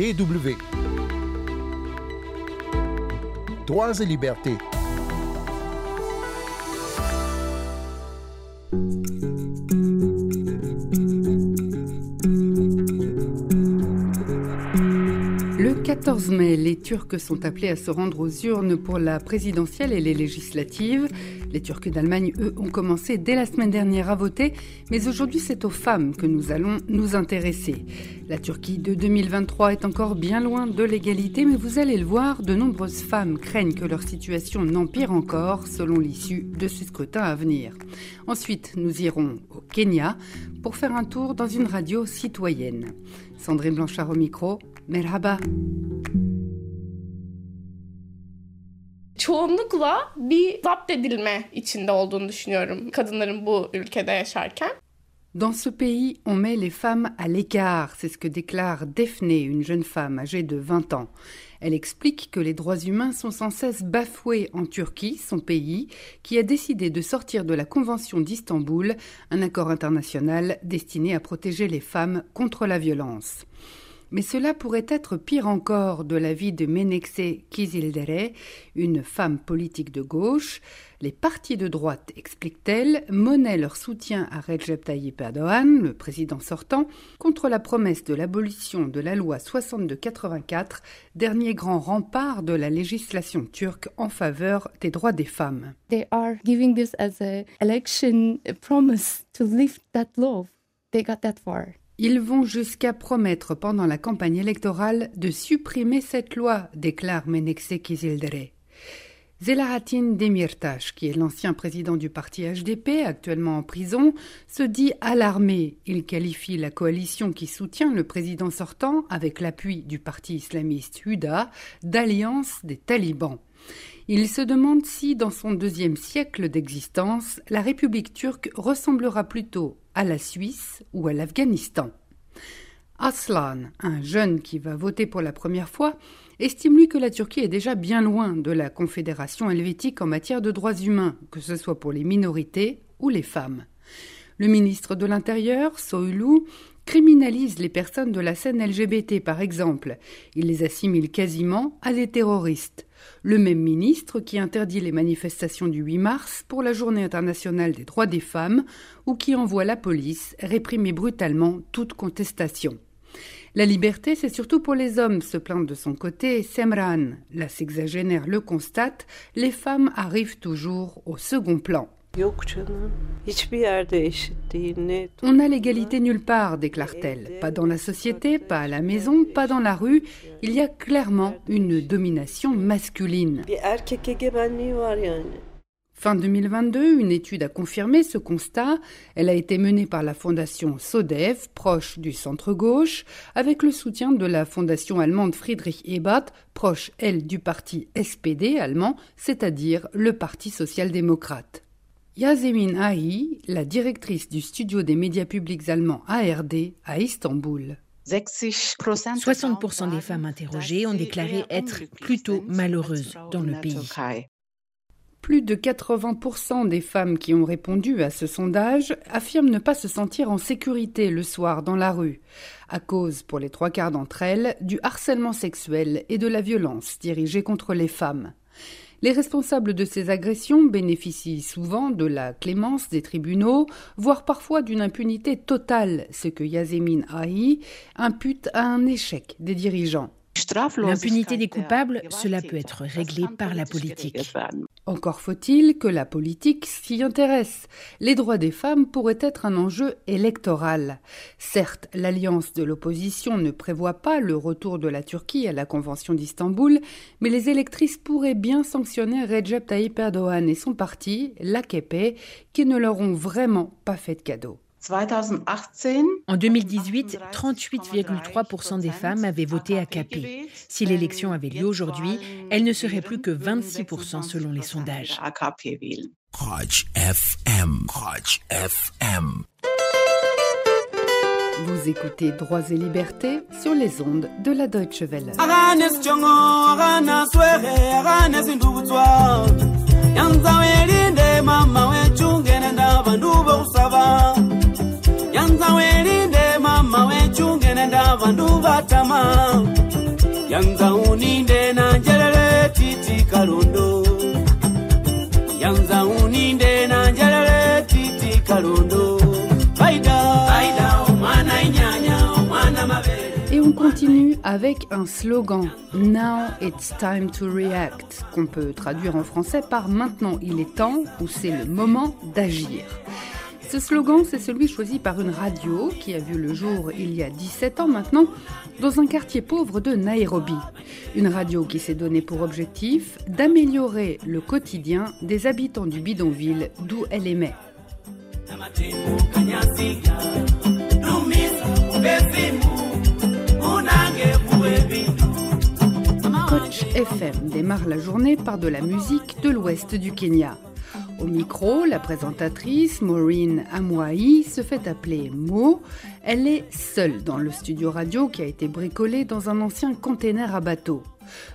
DW. Droits et libertés. 14 mai, les Turcs sont appelés à se rendre aux urnes pour la présidentielle et les législatives. Les Turcs d'Allemagne, eux, ont commencé dès la semaine dernière à voter, mais aujourd'hui c'est aux femmes que nous allons nous intéresser. La Turquie de 2023 est encore bien loin de l'égalité, mais vous allez le voir, de nombreuses femmes craignent que leur situation n'empire encore selon l'issue de ce scrutin à venir. Ensuite, nous irons au Kenya pour faire un tour dans une radio citoyenne. Sandrine Blanchard au micro, Merhaba. çoğunlukla bir zapt edilme içinde olduğunu düşünüyorum kadınların bu ülkede yaşarken. Dans ce pays, on met les femmes à l'écart, c'est ce que déclare Defne, une jeune femme âgée de 20 ans. Elle explique que les droits humains sont sans cesse bafoués en Turquie, son pays, qui a décidé de sortir de la Convention d'Istanbul, un accord international destiné à protéger les femmes contre la violence. Mais cela pourrait être pire encore de la vie de Menekse Kizildere, une femme politique de gauche. Les partis de droite, explique-t-elle, monnaient leur soutien à Recep Tayyip Erdogan, le président sortant, contre la promesse de l'abolition de la loi 62-84, dernier grand rempart de la législation turque en faveur des droits des femmes. They are giving this as a election promise to lift that law. They got that far. Ils vont jusqu'à promettre pendant la campagne électorale de supprimer cette loi, déclare Menekse Kizildere. Zelahatin Demirtas, qui est l'ancien président du parti HDP, actuellement en prison, se dit alarmé. Il qualifie la coalition qui soutient le président sortant, avec l'appui du parti islamiste Huda, d'alliance des talibans. Il se demande si, dans son deuxième siècle d'existence, la République turque ressemblera plutôt à la Suisse ou à l'Afghanistan. Aslan, un jeune qui va voter pour la première fois, estime lui que la Turquie est déjà bien loin de la Confédération helvétique en matière de droits humains, que ce soit pour les minorités ou les femmes. Le ministre de l'Intérieur, Soylu, criminalise les personnes de la scène LGBT, par exemple. Il les assimile quasiment à des terroristes. Le même ministre qui interdit les manifestations du 8 mars pour la Journée internationale des droits des femmes ou qui envoie la police réprimer brutalement toute contestation. La liberté, c'est surtout pour les hommes, se plaint de son côté Semran. La sexagénaire le constate, les femmes arrivent toujours au second plan. On n'a l'égalité nulle part, déclare-t-elle. Pas dans la société, pas à la maison, pas dans la rue. Il y a clairement une domination masculine. Fin 2022, une étude a confirmé ce constat. Elle a été menée par la fondation SODEV, proche du centre-gauche, avec le soutien de la fondation allemande Friedrich Ebert, proche, elle, du parti SPD allemand, c'est-à-dire le Parti social-démocrate. Yasemin Ahi, la directrice du studio des médias publics allemands ARD à Istanbul. 60% des femmes interrogées ont déclaré être plutôt malheureuses dans le pays. Plus de 80% des femmes qui ont répondu à ce sondage affirment ne pas se sentir en sécurité le soir dans la rue, à cause, pour les trois quarts d'entre elles, du harcèlement sexuel et de la violence dirigée contre les femmes. Les responsables de ces agressions bénéficient souvent de la clémence des tribunaux, voire parfois d'une impunité totale, ce que Yasemin Ahi impute à un échec des dirigeants. L'impunité des coupables, cela peut être réglé par la politique. Encore faut-il que la politique s'y intéresse. Les droits des femmes pourraient être un enjeu électoral. Certes, l'alliance de l'opposition ne prévoit pas le retour de la Turquie à la Convention d'Istanbul, mais les électrices pourraient bien sanctionner Recep Tayyip Erdogan et son parti, l'AKP, qui ne leur ont vraiment pas fait de cadeau. En 2018, 38,3% des femmes avaient voté AKP. Si l'élection avait lieu aujourd'hui, elle ne serait plus que 26% selon les sondages. Vous écoutez Droits et Libertés sur les ondes de la Deutsche Welle. Et on continue avec un slogan. Now it's time to react, qu'on peut traduire en français par Maintenant il est temps ou c'est le moment d'agir. Ce slogan, c'est celui choisi par une radio qui a vu le jour il y a 17 ans maintenant dans un quartier pauvre de Nairobi. Une radio qui s'est donnée pour objectif d'améliorer le quotidien des habitants du bidonville d'où elle émet. Coach FM démarre la journée par de la musique de l'ouest du Kenya. Au micro, la présentatrice Maureen Amwai se fait appeler Mo. Elle est seule dans le studio radio qui a été bricolé dans un ancien container à bateau.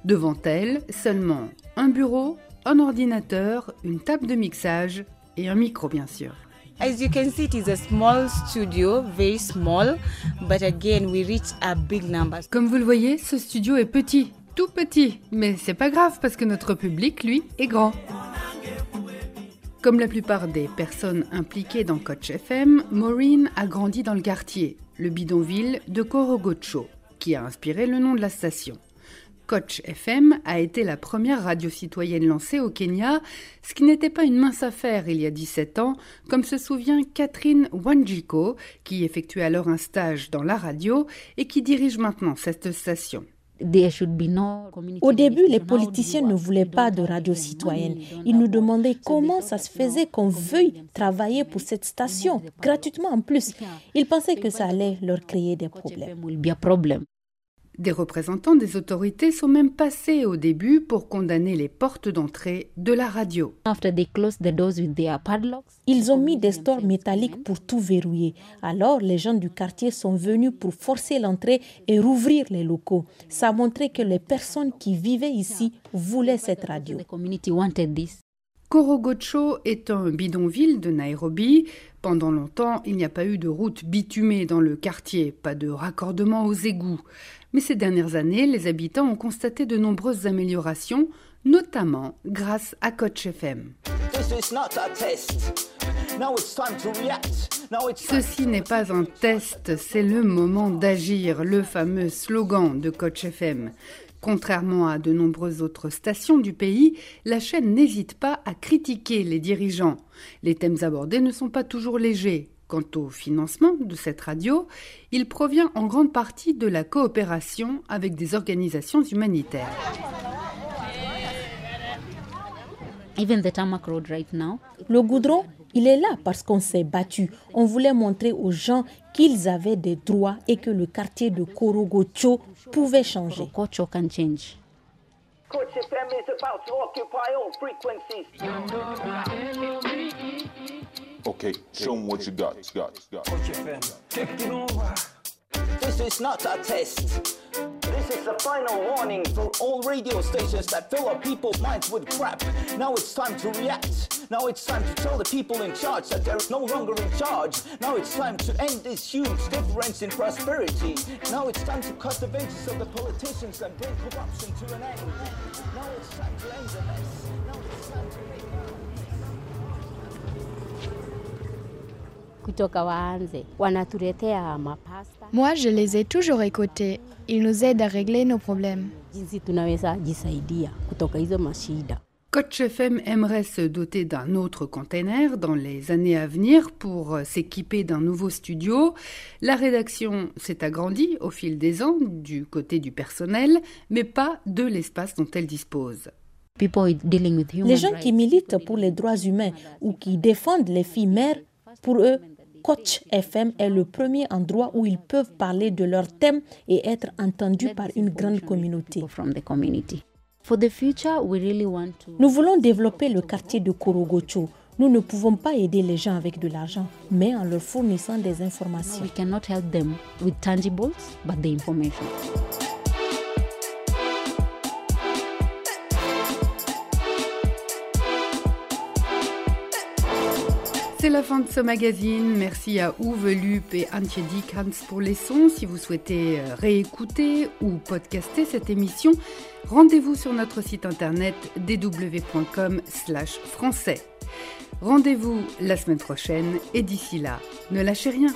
Devant elle, seulement un bureau, un ordinateur, une table de mixage et un micro bien sûr. As you can see, it is a small studio, very small, but again, we reach a big numbers. Comme vous le voyez, ce studio est petit, tout petit, mais c'est pas grave parce que notre public, lui, est grand. Comme la plupart des personnes impliquées dans Coach FM, Maureen a grandi dans le quartier, le bidonville de Korogocho, qui a inspiré le nom de la station. Coach FM a été la première radio citoyenne lancée au Kenya, ce qui n'était pas une mince affaire il y a 17 ans, comme se souvient Catherine Wanjiko, qui effectuait alors un stage dans la radio et qui dirige maintenant cette station. Au début, les politiciens ne voulaient pas de radio citoyenne. Ils nous demandaient comment ça se faisait qu'on veuille travailler pour cette station, gratuitement en plus. Ils pensaient que ça allait leur créer des problèmes. Des représentants des autorités sont même passés au début pour condamner les portes d'entrée de la radio. Ils ont mis des stores métalliques pour tout verrouiller. Alors les gens du quartier sont venus pour forcer l'entrée et rouvrir les locaux. Ça montrait que les personnes qui vivaient ici voulaient cette radio. Korogocho est un bidonville de Nairobi. Pendant longtemps, il n'y a pas eu de route bitumée dans le quartier, pas de raccordement aux égouts. Mais ces dernières années, les habitants ont constaté de nombreuses améliorations, notamment grâce à Coach FM. Ceci n'est pas un test, c'est le moment d'agir, le fameux slogan de Coach FM. Contrairement à de nombreuses autres stations du pays, la chaîne n'hésite pas à critiquer les dirigeants. Les thèmes abordés ne sont pas toujours légers. Quant au financement de cette radio, il provient en grande partie de la coopération avec des organisations humanitaires. Le goudron, il est là parce qu'on s'est battu. On voulait montrer aux gens qu'ils avaient des droits et que le quartier de Korogocho pouvait changer. Okay, show them what you got. Got, you got. This is not a test. This is the final warning for all radio stations that fill up people's minds with crap. Now it's time to react. Now it's time to tell the people in charge that they're no longer in charge. Now it's time to end this huge difference in prosperity. Now it's time to cut the wages of the politicians and bring corruption to an end. Now it's time to end the mess. Now it's time to make Moi, je les ai toujours écoutés. Ils nous aident à régler nos problèmes. Coach FM aimerait se doter d'un autre container dans les années à venir pour s'équiper d'un nouveau studio. La rédaction s'est agrandie au fil des ans du côté du personnel, mais pas de l'espace dont elle dispose. Les gens qui militent pour les droits humains ou qui défendent les filles mères, pour eux, Coach FM est le premier endroit où ils peuvent parler de leurs thèmes et être entendus par une grande communauté. Nous voulons développer le quartier de Korogocho. Nous ne pouvons pas aider les gens avec de l'argent, mais en leur fournissant des informations. C'est la fin de ce magazine. Merci à Uwe Lup et Antje Dikans pour les sons. Si vous souhaitez euh, réécouter ou podcaster cette émission, rendez-vous sur notre site internet dw.com/français. Rendez-vous la semaine prochaine et d'ici là, ne lâchez rien.